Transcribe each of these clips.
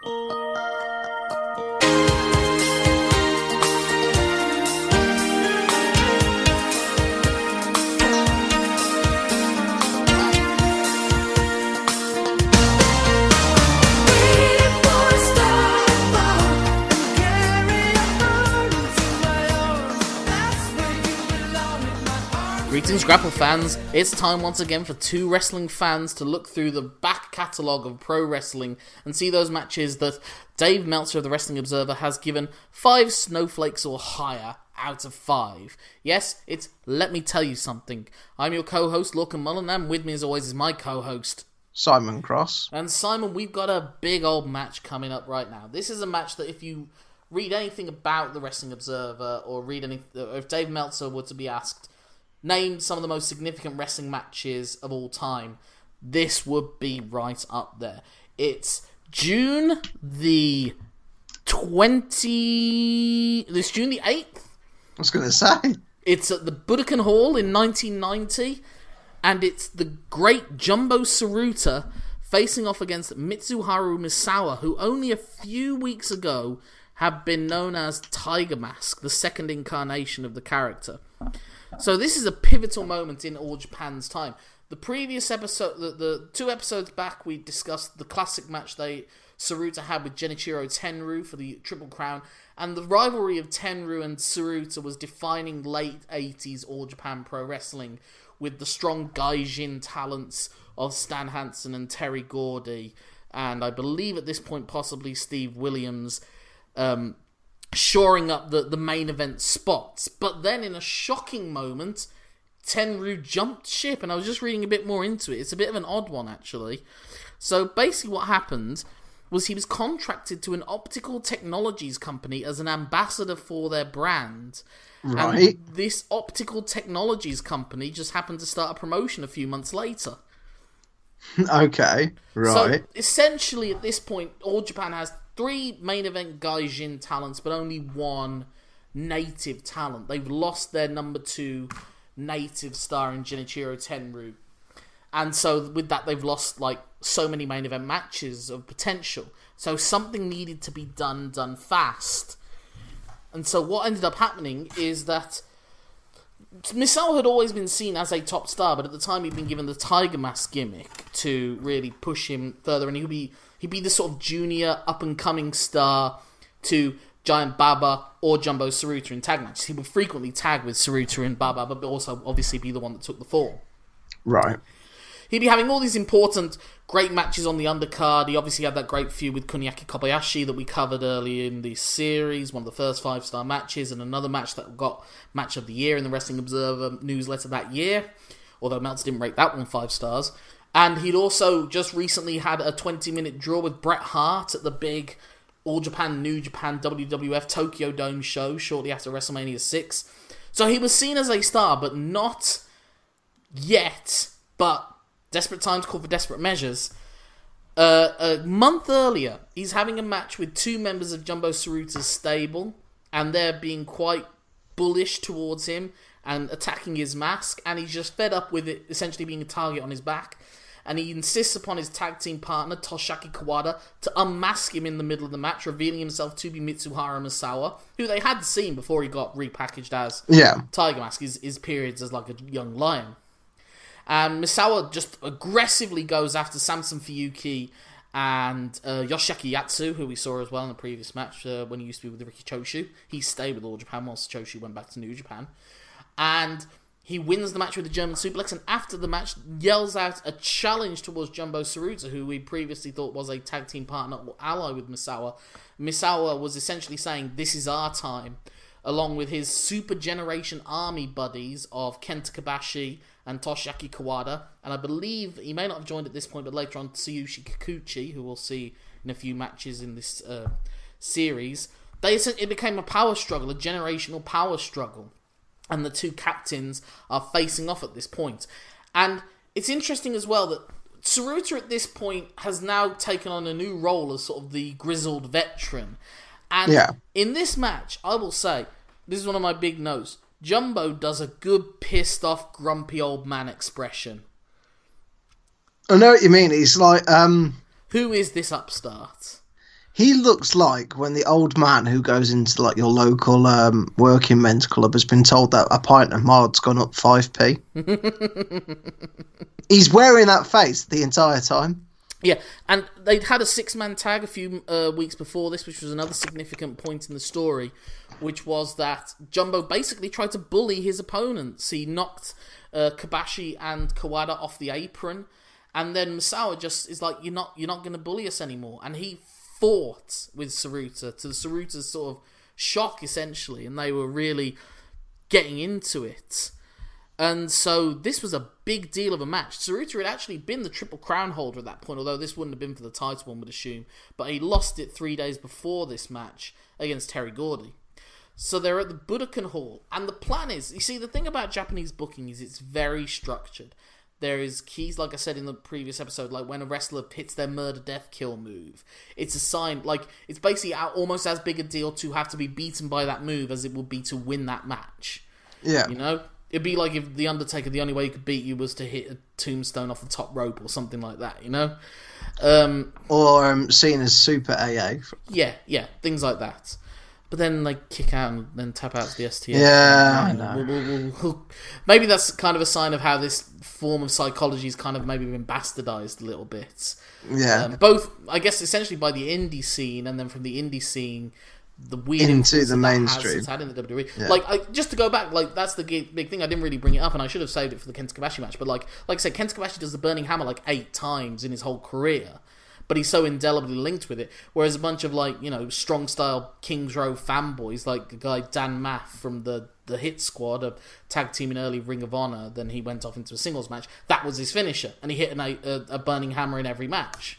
Música Greetings, Grapple fans. It's time once again for two wrestling fans to look through the back catalogue of pro wrestling and see those matches that Dave Meltzer of the Wrestling Observer has given five snowflakes or higher out of five. Yes, it's Let Me Tell You Something. I'm your co host, Lorcan Mullen, and with me as always is my co host, Simon Cross. And Simon, we've got a big old match coming up right now. This is a match that if you read anything about the Wrestling Observer or read any, if Dave Meltzer were to be asked, name some of the most significant wrestling matches of all time, this would be right up there. It's June the 20. This June the 8th? I was going to say. It's at the Budokan Hall in 1990, and it's the great Jumbo Tsuruta facing off against Mitsuharu Misawa, who only a few weeks ago had been known as Tiger Mask, the second incarnation of the character. So this is a pivotal moment in All Japan's time. The previous episode, the, the two episodes back, we discussed the classic match they Tsuruta had with Genichiro Tenryu for the Triple Crown, and the rivalry of Tenryu and Tsuruta was defining late 80s All Japan Pro Wrestling with the strong Gaijin talents of Stan Hansen and Terry Gordy, and I believe at this point possibly Steve Williams. Um, shoring up the, the main event spots. But then, in a shocking moment, Tenryu jumped ship, and I was just reading a bit more into it. It's a bit of an odd one, actually. So, basically, what happened was he was contracted to an optical technologies company as an ambassador for their brand. Right. And this optical technologies company just happened to start a promotion a few months later. okay, right. So essentially, at this point, All Japan has three main event Gaijin talents, but only one native talent. They've lost their number two native star in Genichiro Tenryu. And so with that they've lost like so many main event matches of potential. So something needed to be done done fast. And so what ended up happening is that Misawa had always been seen as a top star, but at the time he'd been given the Tiger Mask gimmick to really push him further, and he'd be he'd be the sort of junior up and coming star to Giant Baba or Jumbo Tsuruta in tag matches. He would frequently tag with Tsuruta and Baba, but also obviously be the one that took the fall. Right. He'd be having all these important, great matches on the undercard. He obviously had that great feud with Kuniaki Kobayashi that we covered earlier in the series, one of the first five star matches, and another match that got Match of the Year in the Wrestling Observer newsletter that year. Although Meltz didn't rate that one five stars. And he'd also just recently had a 20 minute draw with Bret Hart at the big All Japan, New Japan, WWF Tokyo Dome show shortly after WrestleMania 6. So he was seen as a star, but not yet. But desperate times call for desperate measures. Uh, a month earlier, he's having a match with two members of Jumbo Tsuruta's stable, and they're being quite bullish towards him and attacking his mask, and he's just fed up with it essentially being a target on his back. And he insists upon his tag team partner, Toshiaki Kawada, to unmask him in the middle of the match, revealing himself to be Mitsuharu Misawa, who they had seen before he got repackaged as Yeah. Tiger Mask, his, his periods as like a young lion. And Misawa just aggressively goes after Samson Fuyuki and uh, Yoshiaki Yatsu, who we saw as well in the previous match uh, when he used to be with Riki Choshu. He stayed with All Japan whilst Choshu went back to New Japan. And he wins the match with the German suplex, and after the match, yells out a challenge towards Jumbo Tsuruta, who we previously thought was a tag team partner or ally with Misawa. Misawa was essentially saying, This is our time, along with his Super Generation Army buddies of Kenta Kobashi and Toshiaki Kawada. And I believe he may not have joined at this point, but later on, Tsuyoshi Kikuchi, who we'll see in a few matches in this uh, series. They it became a power struggle, a generational power struggle and the two captains are facing off at this point. And it's interesting as well that Tsuruta at this point has now taken on a new role as sort of the grizzled veteran. And Yeah. in this match, I will say, this is one of my big notes. Jumbo does a good pissed off grumpy old man expression. I know what you mean. He's like, um, Who is this upstart? He looks like when the old man who goes into like your local um, working men's club has been told that a pint of mild's gone up five p. He's wearing that face the entire time. Yeah, and they'd had a six man tag a few uh, weeks before this, which was another significant point in the story, which was that Jumbo basically tried to bully his opponents. He knocked uh, Kobashi and Kawada off the apron, and then Misawa just is like, "You're not, you're not going to bully us anymore," and he fought with Tsuruta to Tsuruta's sort of shock, essentially, and they were really getting into it. And so this was a big deal of a match. Tsuruta had actually been the Triple Crown holder at that point, although this wouldn't have been for the title, one would assume. But he lost it three days before this match against Terry Gordy. So they're at the Budokan Hall, and the plan is you see, the thing about Japanese booking is it's very structured. There is keys, like I said in the previous episode, like when a wrestler hits their murder death kill move. It's a sign, like, it's basically almost as big a deal to have to be beaten by that move as it would be to win that match. Yeah. You know? It'd be like if The Undertaker, the only way he could beat you was to hit a tombstone off the top rope or something like that, you know? Um, Or um, seen as Super AA. yeah, yeah, things like that. But then they kick out and then tap out to the STF. Yeah, I know. maybe that's kind of a sign of how this form of psychology has kind of maybe been bastardized a little bit. Yeah. Um, both, I guess, essentially by the indie scene, and then from the indie scene, the weird Into the that that has- mainstream. it's had in the WWE. Like, I, just to go back, like that's the big, big thing. I didn't really bring it up, and I should have saved it for the Kenta Kobashi match. But like, like I said, Kenta Kobashi does the Burning Hammer like eight times in his whole career. But he's so indelibly linked with it. Whereas a bunch of like you know strong style King's Road fanboys, like the guy Dan Maff from the the Hit Squad, a tag team in early Ring of Honor, then he went off into a singles match. That was his finisher, and he hit an, a, a Burning Hammer in every match.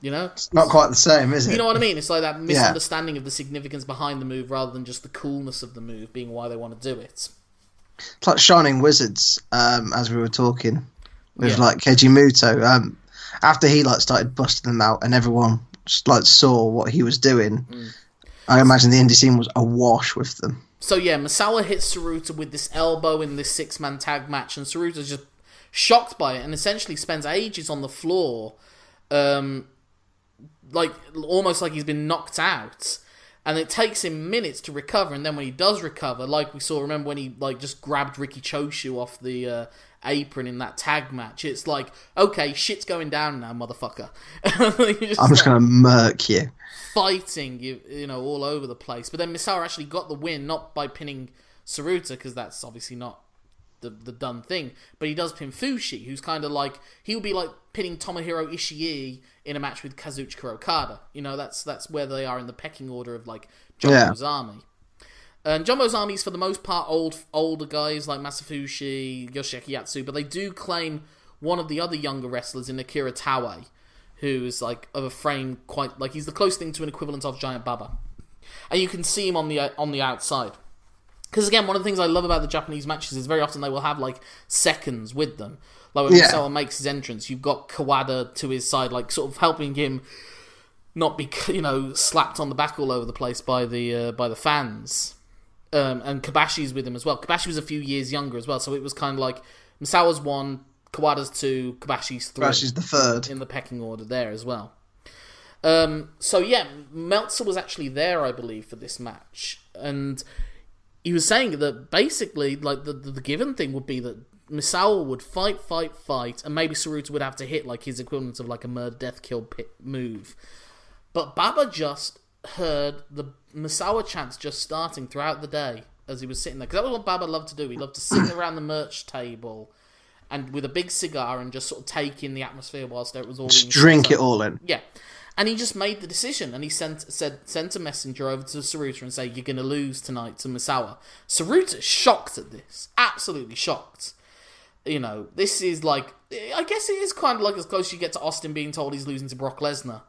You know, it's Not quite the same, is it? you know what I mean? It's like that misunderstanding of the significance behind the move rather than just the coolness of the move being why they want to do it. It's like Shining Wizards, um, as we were talking with Yeah. like Keiji Muto. Um, after he like started busting them out, and everyone just like saw what he was doing. Mm. I imagine the indie scene was awash with them. So yeah, Misawa hits Tsuruta with this elbow in this six man tag match, and Tsuruta's just shocked by it and essentially spends ages on the floor, um, like almost like he's been knocked out. And it takes him minutes to recover, and then when he does recover, like we saw, remember when he like just grabbed Riki Choshu off the uh, apron in that tag match? It's like, okay, shit's going down now, motherfucker. Just I'm just like- gonna murk you. fighting, you, you know, all over the place. But then Misawa actually got the win, not by pinning Tsuruta, because that's obviously not the, the done thing, but he does pin Fuchi, who's kind of like, he would be like pinning Tomohiro Ishii in a match with Kazuchika Okada. You know, that's that's where they are in the pecking order of like Jumbo's army. And Jumbo's army is for the most part old older guys like Masafushi, Yoshiaki Yatsu, but they do claim one of the other younger wrestlers in Akira Taue, who is like of a frame quite like he's the closest thing to an equivalent of Giant Baba, and you can see him on the uh, on the outside. Because again, one of the things I love about the Japanese matches is very often they will have like seconds with them. Like when Yeah. Misawa makes his entrance, you've got Kawada to his side, like sort of helping him not be you know slapped on the back all over the place by the uh, by the fans. Um, and Kobashi's with him as well. Kobashi was a few years younger as well, so it was kind of like Misawa's one, Kawada's two, Kobashi's three Crash is the third. in the pecking order there as well. Um, so yeah, Meltzer was actually there, I believe, for this match, and he was saying that basically, like the the, the given thing would be that Misawa would fight, fight, fight, and maybe Tsuruta would have to hit like his equivalent of like a murder, death, kill pit move. But Baba just heard the Misawa chants just starting throughout the day as he was sitting there. Because that was what Baba loved to do. He loved to sit around the merch table and with a big cigar and just sort of take in the atmosphere whilst it was all Just drink it all in. Yeah. And he just made the decision and he sent said sent a messenger over to Tsuruta and say, You're gonna lose tonight to Misawa. Tsuruta shocked at this. Absolutely shocked. You know, this is like I guess it is kind of like as close as you get to Austin being told he's losing to Brock Lesnar.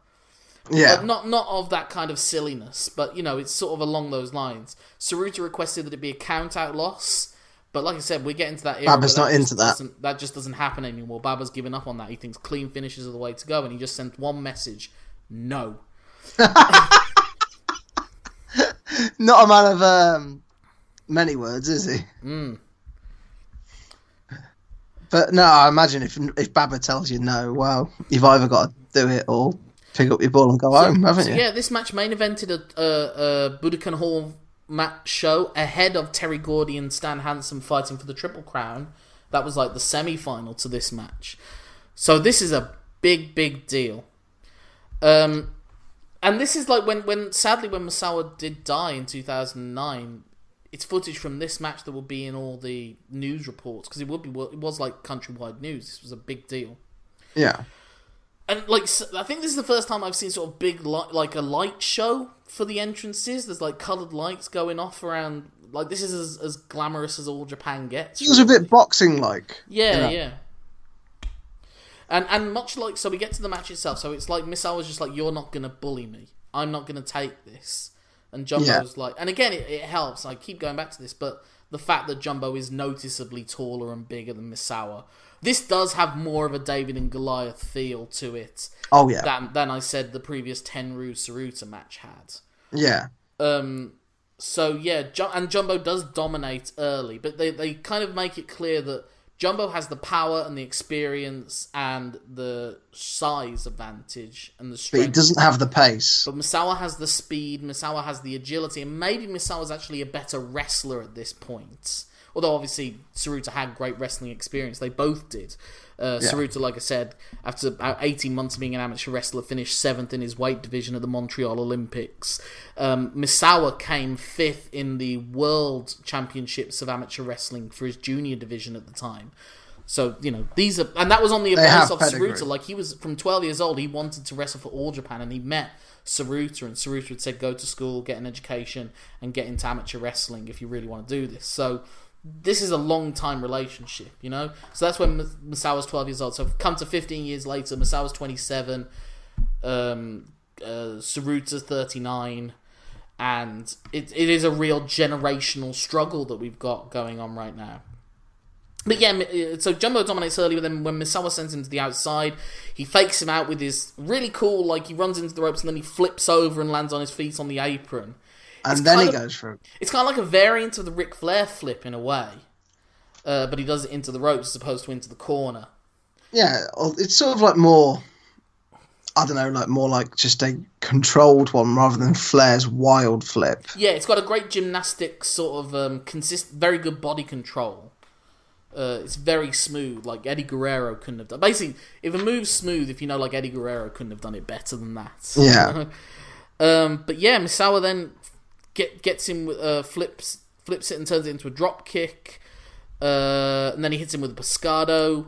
Yeah. But not not of that kind of silliness, but you know, it's sort of along those lines. Tsuruta requested that it be a count out loss, but like I said, we're getting to that era. Baba's not into that. That just doesn't happen anymore. Baba's given up on that. He thinks clean finishes are the way to go, and he just sent one message: no. Not a man of um, many words, is he? Mm. But no, I imagine if if Baba tells you no, well, you've either got to do it or pick up your ball and go home, haven't So, you? yeah, this match main evented a, a, a Budokan Hall match show ahead of Terry Gordy and Stan Hansen fighting for the Triple Crown. That was like the semi final to this match. So this is a big, big deal. Um, and this is like when, when sadly, when Misawa did die in 2009, it's footage from this match that will be in all the news reports because it would be it was like countrywide news. This was a big deal Yeah. And like I think this is the first time I've seen sort of big light, like a light show for the entrances. There's like coloured lights going off around. Like this is as, as glamorous as all Japan gets. It was a bit boxing like. Yeah, Yeah. And and much like so, we get to the match itself. So it's like Misawa's just like, "You're not gonna bully me. I'm not gonna take this." And Jumbo's Yeah. like, and again, it, it helps. I keep going back to this, but the fact that Jumbo is noticeably taller and bigger than Misawa, this does have more of a David and Goliath feel to it Oh yeah. than than I said the previous Tenryu Tsuruta match had. Yeah. Um, so yeah, and Jumbo does dominate early, but they they kind of make it clear that Jumbo has the power and the experience and the size advantage and the strength. But he doesn't have the pace. But Misawa has the speed, Misawa has the agility, and maybe Misawa's actually a better wrestler at this point. Although obviously Tsuruta had great wrestling experience, they both did. Uh, Yeah. Tsuruta, like I said, after about 18 months of being an amateur wrestler, finished seventh in his weight division at the Montreal Olympics. Um, Misawa came fifth in the World Championships of Amateur Wrestling for his junior division at the time. So you know these are, and that was on the advice of pedigree. Tsuruta. Like he was from 12 years old, he wanted to wrestle for All Japan, and he met Tsuruta, and Tsuruta had said, "Go to school, get an education, and get into amateur wrestling if you really want to do this." So this is a long time relationship, you know. So that's when Mas- Misawa's 12 years old. So come to 15 years later, Masao Misawa's 27, um, uh, Tsuruta's 39. And it, it is a real generational struggle that we've got going on right now. But yeah, so Jumbo dominates early, but then when Misawa sends him to the outside, he fakes him out with his really cool, like he runs into the ropes and then he flips over and lands on his feet on the apron. And then he of- goes through. It's kind of like a variant of the Ric Flair flip in a way, uh, but he does it into the ropes as opposed to into the corner. Yeah, it's sort of like more. I don't know, like more like just a controlled one rather than Flair's wild flip. Yeah, it's got a great gymnastic sort of um, consist, very good body control. Uh, it's very smooth, like Eddie Guerrero couldn't have done. Basically, if a move's smooth, if you know, like Eddie Guerrero couldn't have done it better than that. Yeah. um, but yeah, Misawa then get gets him with uh, flips flips it and turns it into a drop kick, uh, and then he hits him with a pescado.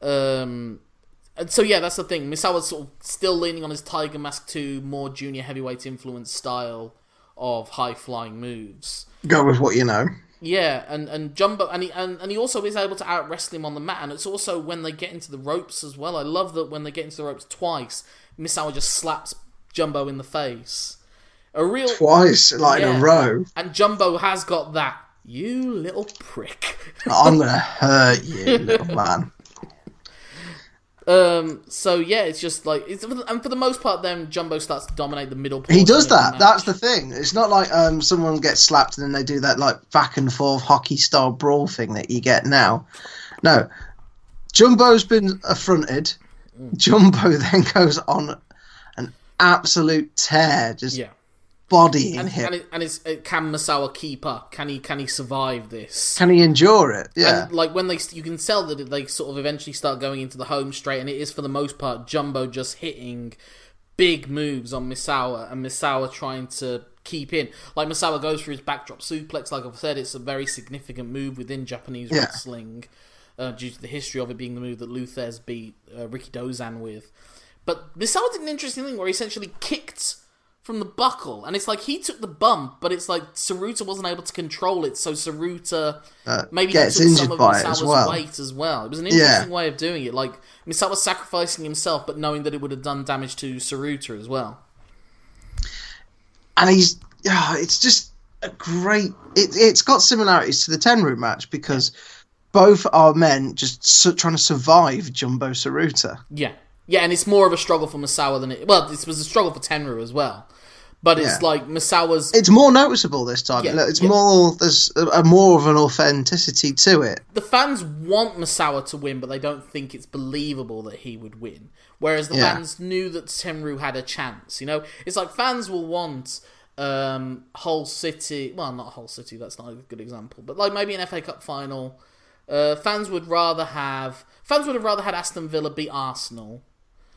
Um, and so yeah, that's the thing. Misawa's sort of still leaning on his Tiger Mask 2 more junior heavyweight influence style of high flying moves. Go with what you know. Yeah, and, and Jumbo and he and, and he also is able to out wrestle him on the mat, and it's also when they get into the ropes as well. I love that when they get into the ropes twice, Misawa just slaps Jumbo in the face. A real Twice, like in a row. and Jumbo has got that. You little prick. I'm gonna hurt you, little man. Um. So yeah, it's just like it's and for the most part, then Jumbo starts to dominate the middle. He does that. That's the thing. It's not like um someone gets slapped and then they do that like back and forth hockey style brawl thing that you get now. No, Jumbo's been affronted. Mm. Jumbo then goes on an absolute tear, just yeah. Bodying And him. and, it, and it's uh, can Misawa keep up? Can he can he survive this? Can he endure it? Yeah. And like when they, you can tell that they sort of eventually start going into the home straight, and it is for the most part Jumbo just hitting big moves on Misawa, and Misawa trying to keep in. Like Misawa goes for his backdrop suplex. Like I've said, it's a very significant move within Japanese Yeah. wrestling, uh, due to the history of it being the move that Lou Thesz beat uh, Rikidozan with. But Misawa did an interesting thing where he essentially kicked from the buckle, and it's like he took the bump, but it's like Tsuruta wasn't able to control it, so Tsuruta Uh, maybe gets took some injured of by it as well. weight as well. It was an Yeah. interesting way of doing it. Like Misawa sacrificing himself, but knowing that it would have done damage to Tsuruta as well. and he's yeah, it's just a great. It, it's got similarities to the Tenryu match because both are men just su- trying to survive Jumbo Tsuruta. Yeah, yeah, and it's more of a struggle for Misawa than it. Well, this was a struggle for Tenryu as well, But it's Yeah. like Misawa's. It's more noticeable this time. Yeah, it's yeah. more. There's a, a more of an authenticity to it. the fans want Misawa to win, but they don't think it's believable that he would win. Whereas the fans knew that Tenryu had a chance. You know, it's like fans will want um, Hull City. Well, not whole City. That's not a good example. But like maybe an FA Cup final. Uh, fans would rather have fans would have rather had Aston Villa beat Arsenal,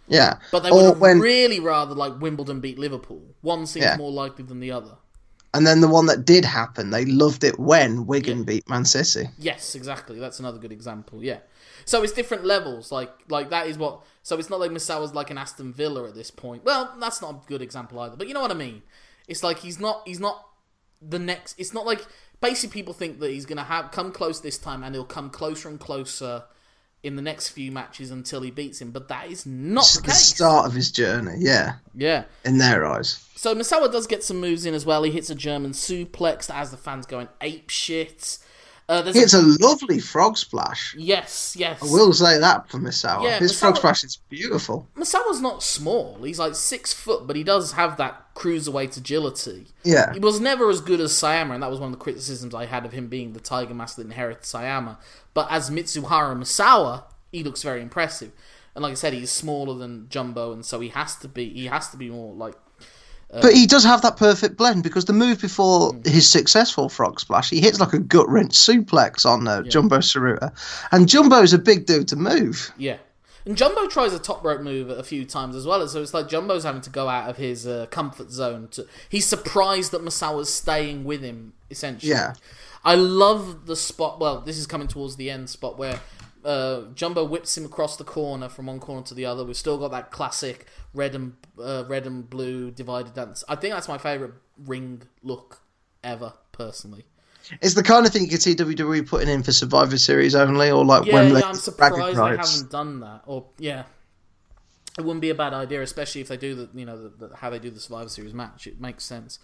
Yeah. but they would when- really rather like Wimbledon beat Liverpool. One seems Yeah. more likely than the other. And then the one that did happen, they loved it when Wigan beat Man City. Yes, exactly. That's another good example. Yeah. So it's different levels. Like like that is what. So it's not like Misawa's like an Aston Villa at this point. Well, that's not a good example either. But you know what I mean. It's like he's not. He's not the next. It's not like basically people think that he's gonna have come close this time and he'll come closer and closer in the next few matches until he beats him. But that is not It's the the start of his journey, yeah, Yeah. in their eyes. So Misawa does get some moves in as well. He hits a German suplex that has the fans going ape shit. Uh, It's a lovely frog splash. yes, yes. I will say that for Misawa. Yeah, His Misawa- frog splash is beautiful. Misawa's not small. He's like six foot, but he does have that cruiserweight agility. Yeah. He was never as good as Sayama, and that was one of the criticisms I had of him being the Tiger Master that inherited Sayama. But as Mitsuharu Misawa, he looks very impressive. And like I said, he's smaller than Jumbo, and so he has to be. He has to be more like But he does have that perfect blend because the move before Hmm. his successful frog splash, he hits like a gut wrench suplex on uh, Jumbo Tsuruta. And Jumbo's a big dude to move. Yeah. And Jumbo tries a top rope move a few times as well, so it's like Jumbo's having to go out of his uh, comfort zone. To he's surprised that Misawa's staying with him. Essentially, Yeah. I love the spot. Well, this is coming towards the end spot where uh, Jumbo whips him across the corner from one corner to the other. We've still got that classic red and uh, red and blue divided dance. I think that's my favorite ring look ever, personally. It's the kind of thing you could see WWE putting in for Survivor Series only, or like Yeah, when yeah, I'm surprised they haven't done that. Or yeah, it wouldn't be a bad idea, especially if they do the you know the, the, how they do the Survivor Series match. It makes sense.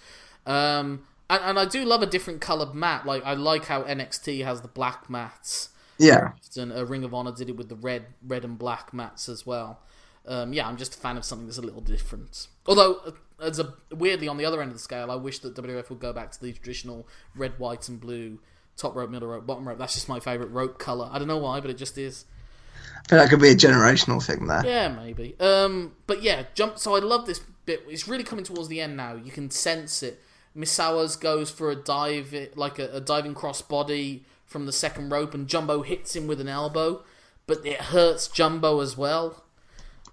Um, and, and I do love a different coloured mat. Like I like how NXT has the black mats. Yeah. And uh, Ring of Honor did it with the red, red and black mats as well. Um, yeah, I'm just a fan of something that's a little different. Although, uh, as a weirdly on the other end of the scale, I wish that WWF would go back to the traditional red, white, and blue top rope, middle rope, bottom rope. That's just my favorite rope color. I don't know why, but it just is. I think that could be a generational thing there. Yeah, maybe. Um, but yeah, jump. So I love this bit. It's really coming towards the end now. You can sense it. Misawa's goes for a dive, like a, a diving cross body from the second rope, and Jumbo hits him with an elbow, but it hurts Jumbo as well.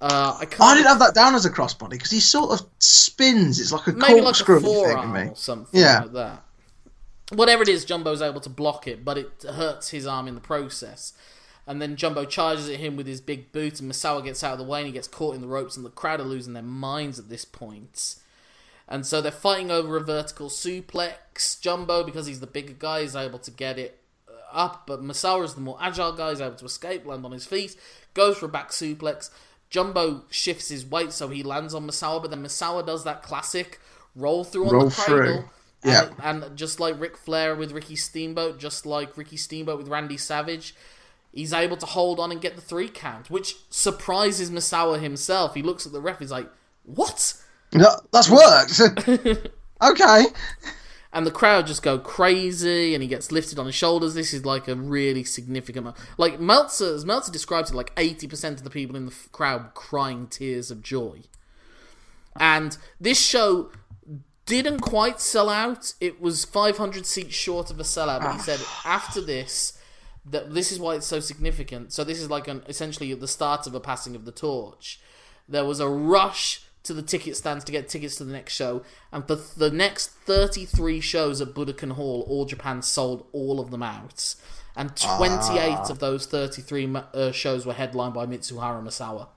Uh, I can't. I didn't have that down as a crossbody because he sort of spins. It's like a maybe like a thing to forearm me. or something Yeah. like that. Whatever it is, Jumbo's able to block it, but it hurts his arm in the process. And then Jumbo charges at him with his big boot, and Misawa gets out of the way, and he gets caught in the ropes, and the crowd are losing their minds at this point. And so they're fighting over a vertical suplex. Jumbo, because he's the bigger guy, is able to get it up, but Misawa is the more agile guy, is able to escape, land on his feet, goes for a back suplex. Jumbo shifts his weight so he lands on Misawa, but then Misawa does that classic roll through on Roll the cradle. through. And, Yeah. it- and just like Ric Flair with Ricky Steamboat, just like Ricky Steamboat with Randy Savage, he's able to hold on and get the three count, which surprises Masawa himself. He looks at the ref, he's like, "What?" No, that's worked. okay. and the crowd just go crazy and he gets lifted on his shoulders. This is like a really significant like meltzer as meltzer describes it like 80% of the people in the f- crowd crying tears of joy. And this show didn't quite sell out. It was 500 seats short of a sellout but he said ah. after this that this is why it's so significant. So this is like an essentially the start of a passing of the torch. There was a rush to the ticket stands to get tickets to the next show, and for the next 33 shows at Budokan Hall, All Japan sold all of them out. And 28 of those 33 uh, shows were headlined by Mitsuharu Misawa.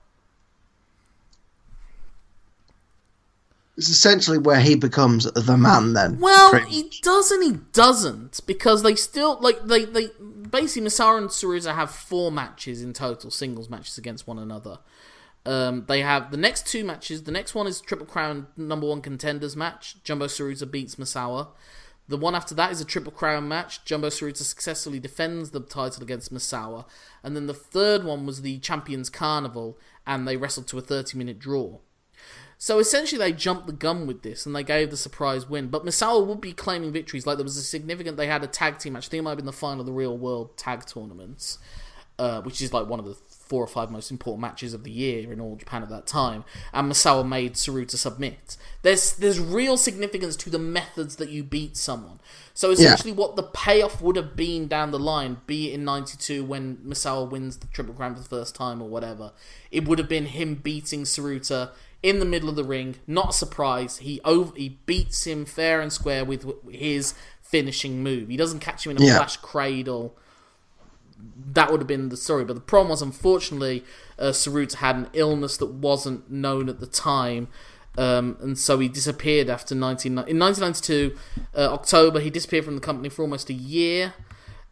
It's essentially where he becomes the man then. Well, Pretty- he does and he doesn't because they still like they they basically Masaru and Tsuruta have four matches in total, singles matches against one another. Um, they have the next two matches. The next one is Triple Crown number one contenders match. Jumbo Tsuruta beats Misawa. The one after that is a Triple Crown match. Jumbo Tsuruta successfully defends the title against Misawa. And then the third one was the Champions Carnival, and they wrestled to a 30 minute draw. So essentially, they jumped the gun with this and they gave the surprise win. But Misawa would be claiming victories. Like there was a significant. They had a tag team match. I think it might have been the final of the Real World Tag Tournaments, uh, which is like one of the four or five most important matches of the year in all Japan at that time. And Misawa made Tsuruta submit. There's there's real significance to the methods that you beat someone. So essentially, yeah. what the payoff would have been down the line, be it in '92 when Misawa wins the Triple Crown for the first time or whatever, it would have been him beating Tsuruta in the middle of the ring. Not a surprise. He over, he beats him fair and square with his finishing move. He doesn't catch him in a yeah. flash cradle. That would have been the story. But the problem was, unfortunately, uh, Tsuruta had an illness that wasn't known at the time. Um, and so he disappeared after 19, in 1992 uh, October. He disappeared from the company for almost a year.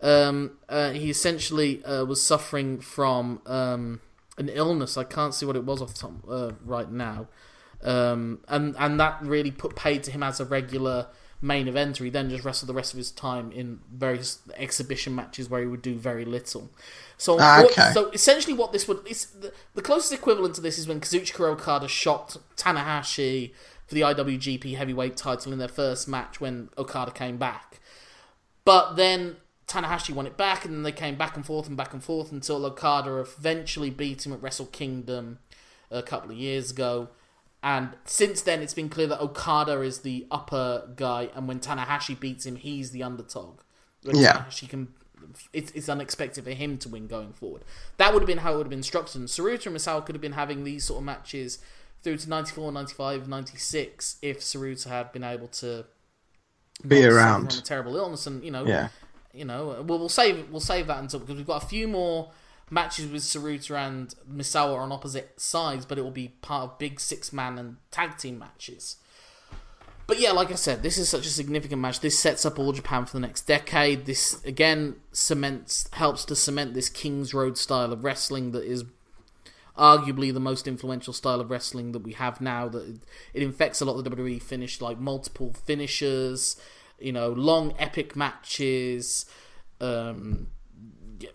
Um, uh, he essentially uh, was suffering from um, an illness. I can't see what it was off top uh, right now, um, and and that really put paid to him as a regular main eventer. He then just wrestled the rest of his time in various exhibition matches where he would do very little. So, ah, okay. so essentially, what this would the, the, closest equivalent to this is when Kazuchika Okada shot Tanahashi for the IWGP Heavyweight Title in their first match when Okada came back. But then Tanahashi won it back, and then they came back and forth and back and forth until Okada eventually beat him at Wrestle Kingdom a couple of years ago. And since then, it's been clear that Okada is the upper guy, and when Tanahashi beats him, he's the underdog. When yeah. she can, it's, it's unexpected for him to win going forward. That would have been how it would have been structured. And Tsuruta and Misawa could have been having these sort of matches through to 94, 95, 96 if Tsuruta had been able to be around. From a terrible illness, and you know, yeah you know, we'll save we'll save that until because we've got a few more matches with Tsuruta and Misawa on opposite sides, but it will be part of big six man and tag team matches. But yeah, like I said, this is such a significant match. This sets up all Japan for the next decade. This again cements helps to cement this King's Road style of wrestling that is arguably the most influential style of wrestling that we have now. That it, infects a lot of the WWE finish, like multiple finishers you know, long epic matches, um,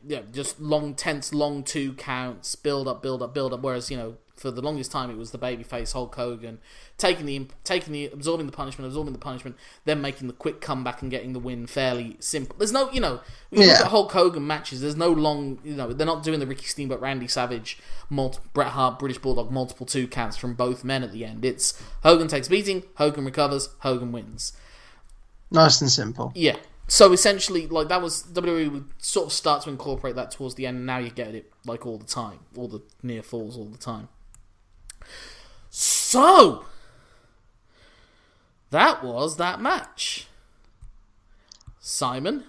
yeah, just long tense, long two counts, build up, build up, build up. Whereas you know, for the longest time, it was the babyface Hulk Hogan taking the taking the absorbing the punishment, absorbing the punishment, then making the quick comeback and getting the win fairly simple. There's no, you know, when you yeah. look at Hulk Hogan matches, there's no long, you know, they're not doing the Ricky Steamboat, Randy Savage, multi, Bret Hart, British Bulldog, multiple two counts from both men at the end. It's Hogan takes beating, Hogan recovers, Hogan wins. Nice and simple. Yeah. So essentially, like that was WWE would sort of start to incorporate that towards the end, and now you get it like all the time, all the near falls all the time. So that was that match. Simon,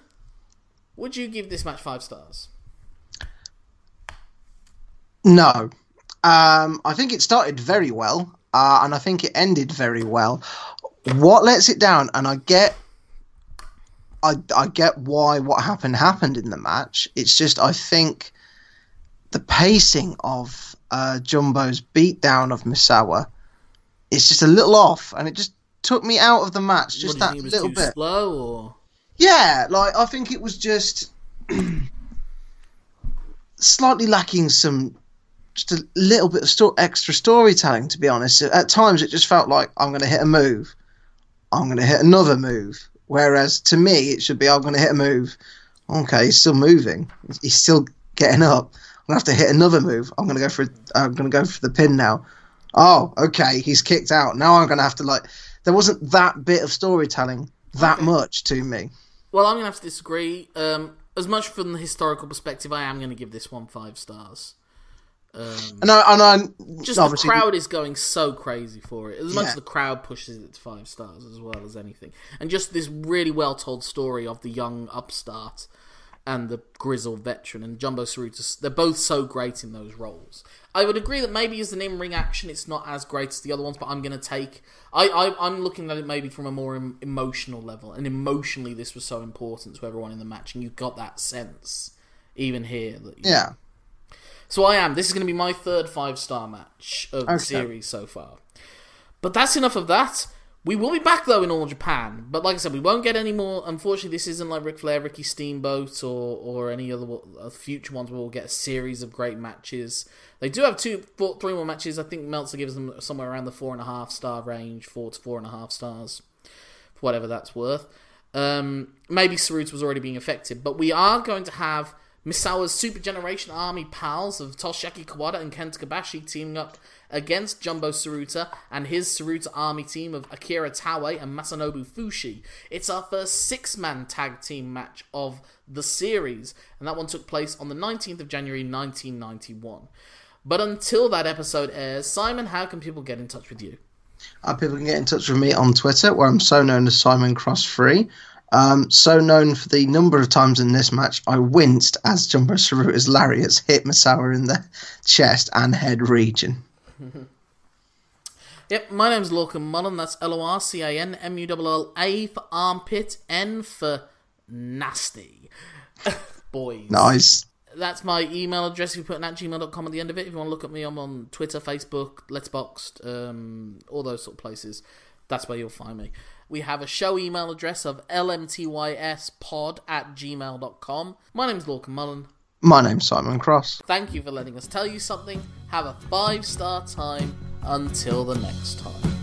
would you give this match five stars? No. Um, I think it started very well, uh, and I think it ended very well. What lets it down, and I get I I get why what happened happened in the match. It's just I think the pacing of uh, Jumbo's beatdown of Misawa is just a little off, and it just took me out of the match. Just that little bit slow, or yeah, like I think it was just slightly lacking some just a little bit of sto- extra storytelling. To be honest, at times it just felt like I'm going to hit a move, I'm going to hit another move, Whereas to me, it should be I'm going to hit a move. Okay, he's still moving. He's still getting up. I'm going to have to hit another move. I'm going to go for I'm going to go for the pin now. Oh, okay, he's kicked out. Now I'm going to have to like. There wasn't that bit of storytelling that okay. much to me. Well, I'm going to have to disagree. Um, as much from the historical perspective, I am going to give this one five stars. Um, and I, and I just the crowd is going so crazy for it. As much yeah. as the crowd pushes it to five stars as well as anything, and just this really well told story of the young upstart and the grizzled veteran and Jumbo Tsuruta. They're both so great in those roles. I would agree that maybe as an in-ring action, it's not as great as the other ones, but I'm going to take. I, I am looking at it maybe from a more em- emotional level, and emotionally, this was so important to everyone in the match, and you got that sense even here. That, yeah. Know, so I am. This is going to be my third five star match of okay. the series so far. But that's enough of that. We will be back though in all Japan, but like I said, we won't get any more. Unfortunately, this isn't like Ric Flair, Ricky Steamboat, or or any other uh, future ones where we'll get a series of great matches. They do have two, four, three more matches. I think Meltzer gives them somewhere around the four and a half star range, four to four and a half stars, for whatever that's worth. Um, maybe Tsuruta was already being affected, but we are going to have Misawa's Super Generation Army pals of Toshiaki Kawada and Kenta Kobashi teaming up against Jumbo Tsuruta and his Tsuruta Army team of Akira Taue and Masanobu Fuchi. It's our first six man tag team match of the series, and that one took place on the 19th of January 1991. But until that episode airs, Simon, how can people get in touch with you? Uh, people can get in touch with me on Twitter, where I'm so known as Simon Cross Free. Um, so known for the number of times in this match I winced as Jumbo Tsuruta's lariats hit Misawa in the chest and head region. Yep, my name's Lorcan Mullen. That's L O R C A N M U L L A for armpit, N for nasty. Boys. Nice. That's my email address. If you put an at gmail.com at the end of it, if you want to look at me, I'm on Twitter, Facebook, Letterboxd, um, all those sort of places. That's where you'll find me. We have a show email address of lmtyspod at gmail.com. My name's Lorcan Mullen. My name's Simon Cross. Thank you for letting us tell you something. Have a five star time. Until the next time.